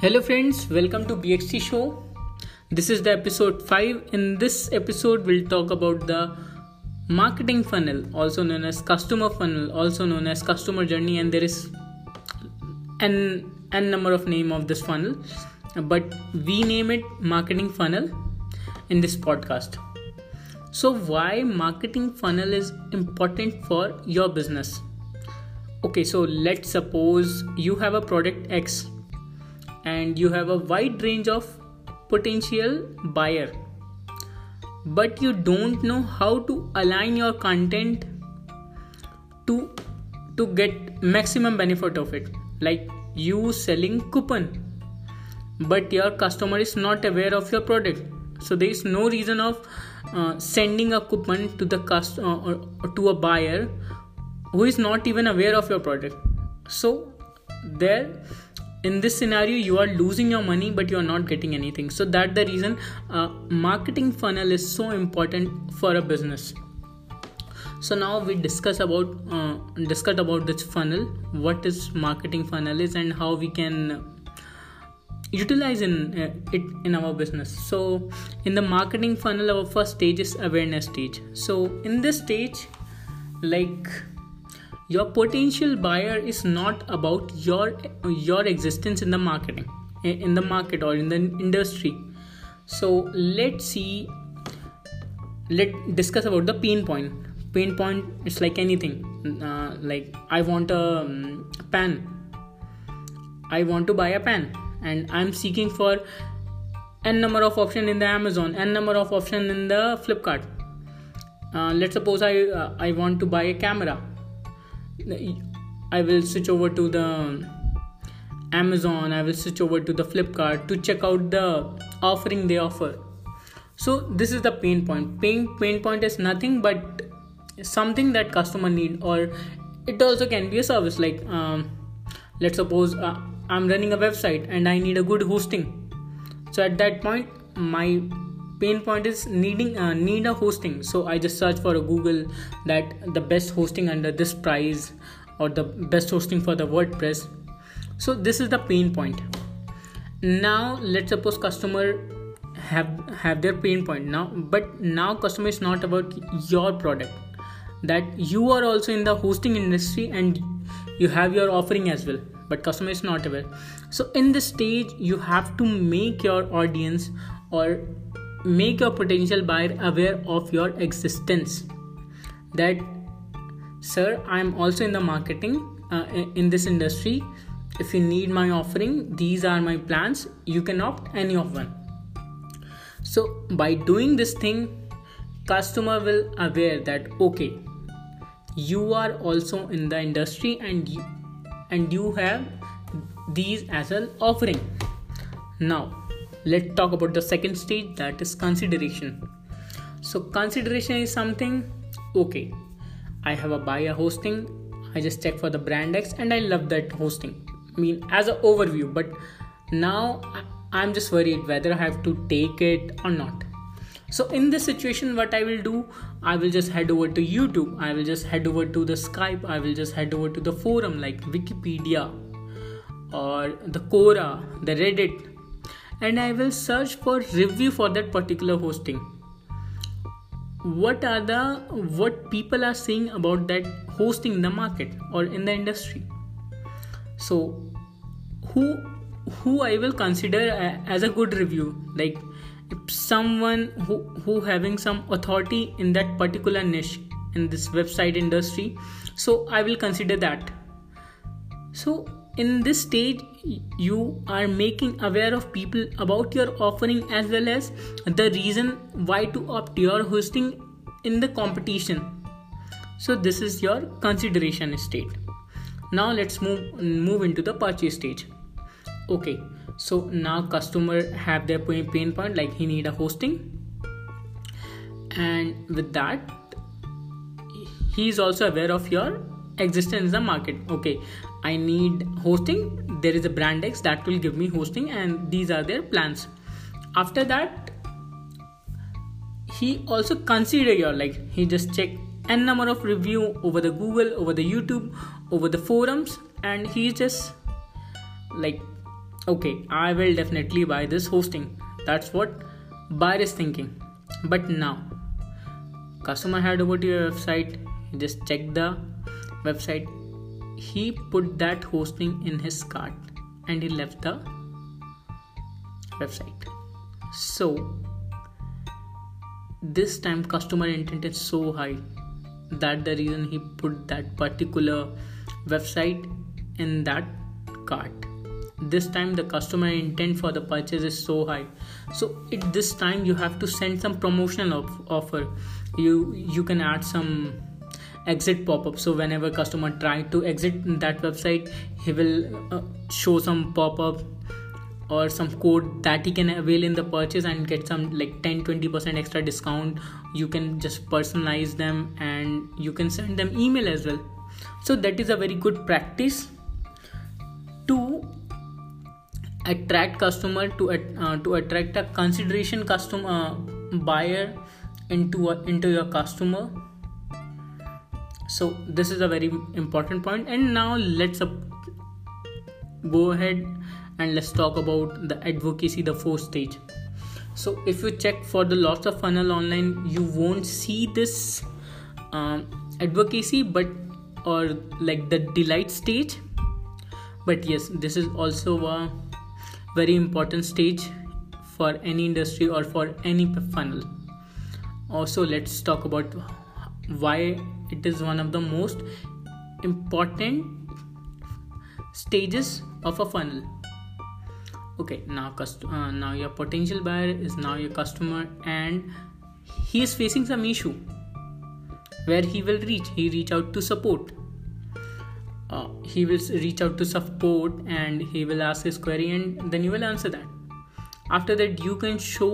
Hello, friends, welcome to BXT Show. This is the episode 5. In this episode, we'll talk about the marketing funnel, also known as customer funnel, also known as customer journey, and there is an n number of name of this funnel, but we name it marketing funnel in this podcast. So, why marketing funnel is important for your business? Okay, so let's suppose you have a product X and you have a wide range of potential buyer. But you don't know how to align your content to to get maximum benefit of it. Like you selling coupon but your customer is not aware of your product. So there is no reason of uh, sending a coupon to the customer uh, to a buyer who is not even aware of your product. So there in this scenario you are losing your money but you are not getting anything. So that the reason uh, marketing funnel is so important for a business. So now we discuss about uh, discuss about this funnel what is marketing funnel is and how we can utilize in uh, it in our business. So in the marketing funnel our first stage is awareness stage. So in this stage like your potential buyer is not about your your existence in the marketing in the market or in the industry. So let's see let discuss about the pain point. Pain point is like anything. Uh, like i want a um, pen i want to buy a pen and i'm seeking for n number of option in the amazon n number of option in the flipkart. Uh, let's suppose i uh, i want to buy a camera I will switch over to the Amazon, I will switch over to the Flipkart to check out the offering they offer. So this is the pain point. Pain pain point is nothing but something that customer need or it also can be a service like um, let's suppose uh, I'm running a website and I need a good hosting. So at that point my pain point is needing uh, need a hosting. So i just search for a google that the best hosting under this price or the best hosting for the wordpress. So this is the pain point. Now let's suppose customer have have their pain point now but now customer is not about your product. That you are also in the hosting industry and you have your offering as well but customer is not aware. So in this stage you have to make your audience or make your potential buyer aware of your existence. That sir i'm also in the marketing uh, in this industry. If you need my offering these are my plans. You can opt any of one. So by doing this thing customer will aware that okay you are also in the industry and you and you have these as an offering. Now let's talk about the second stage that is consideration. So consideration is something okay i have a buyer hosting i just check for the brand x and i love that hosting. I mean as an overview but now i'm just worried whether i have to take it or not. So in this situation what i will do i will just head over to youtube i will just head over to the skype i will just head over to the forum like wikipedia or the quora the reddit and I will search for review for that particular hosting. What are the what people are saying about that hosting in the market or in the industry? So who who I will consider uh, as a good review like if someone who who having some authority in that particular niche in this website industry so I will consider that so in this stage you are making aware of people about your offering as well as the reason why to opt your hosting in the competition. So this is your consideration state. Now let's move move into the purchase stage. Okay so now customer have their pain point like he need a hosting. And with that he is also aware of your existence in the market. Okay i need hosting. There is a brand x that will give me hosting and these are their plans. After that he also consider your like he just check n number of review over the google over the youtube over the forums and he just like okay i will definitely buy this hosting. That's what buyer is thinking. But now customer head over to your website. Just check the website he put that hosting in his cart and he left the website. So this time customer intent is so high that the reason he put that particular website in that cart. This time the customer intent for the purchase is so high. So at this time you have to send some promotional offer. You you can add some exit pop-up. So whenever customer try to exit that website he will uh, show some pop-up or some code that he can avail in the purchase and get some like 10 20% extra discount. You can just personalize them and you can send them email as well. So that is a very good practice to attract customer to uh, to attract a consideration customer uh, buyer into into your customer so this is a very important point. And now let's uh, go ahead and let's talk about the advocacy the fourth stage. So if you check for the lots of funnel online you won't see this um, advocacy but or like the delight stage. But yes this is also a very important stage for any industry or for any funnel. Also let's talk about why it is one of the most important stages of a funnel. Okay now cust- uh, now your potential buyer is now your customer and he is facing some issue where he will reach he reach out to support. Uh, he will reach out to support and he will ask his query and then you will answer that. After that you can show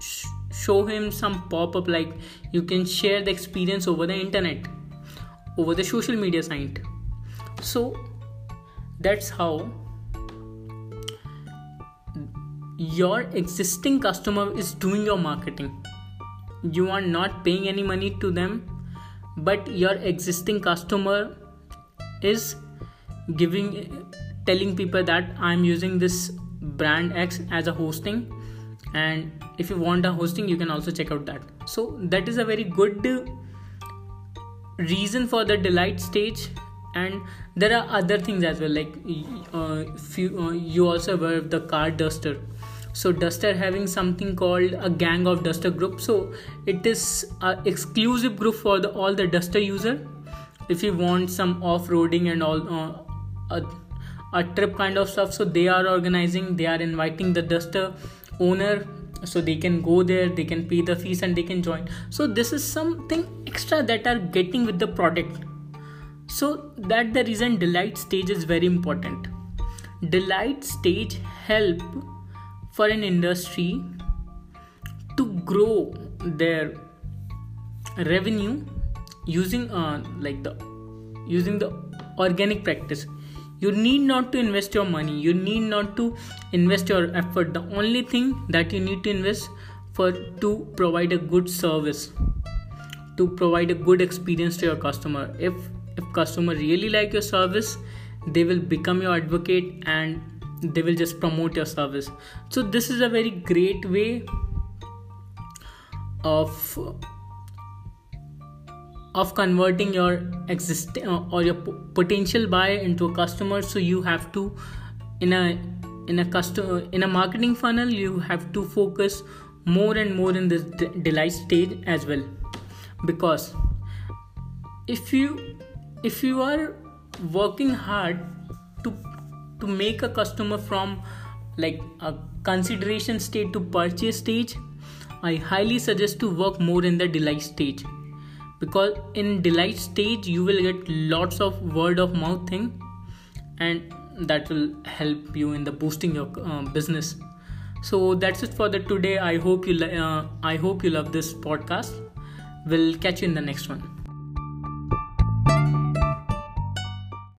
sh- show him some pop-up like you can share the experience over the internet over the social media site. So that's how your existing customer is doing your marketing. You are not paying any money to them but your existing customer is giving telling people that i'm using this brand x as a hosting and if you want a hosting you can also check out that. So that is a very good reason for the delight stage. And there are other things as well like uh, you, uh, you also have the car duster. So duster having something called a gang of duster group. So it is an exclusive group for the all the duster user. If you want some off-roading and all uh, a, a trip kind of stuff so they are organizing they are inviting the duster owner so they can go there they can pay the fees and they can join. So this is something extra that are getting with the product. So that the reason delight stage is very important. Delight stage help for an industry to grow their revenue using uh, like the using the organic practice you need not to invest your money. You need not to invest your effort. The only thing that you need to invest for to provide a good service to provide a good experience to your customer. If if customer really like your service they will become your advocate and they will just promote your service. So this is a very great way of of converting your existing uh, or your p- potential buyer into a customer. So you have to in a in a customer in a marketing funnel you have to focus more and more in this de- delight stage as well. Because if you if you are working hard to to make a customer from like a consideration state to purchase stage i highly suggest to work more in the delight stage because in delight stage you will get lots of word of mouth thing and that will help you in the boosting your uh, business. So that's it for the today. I hope you uh, i hope you love this podcast. We'll catch you in the next one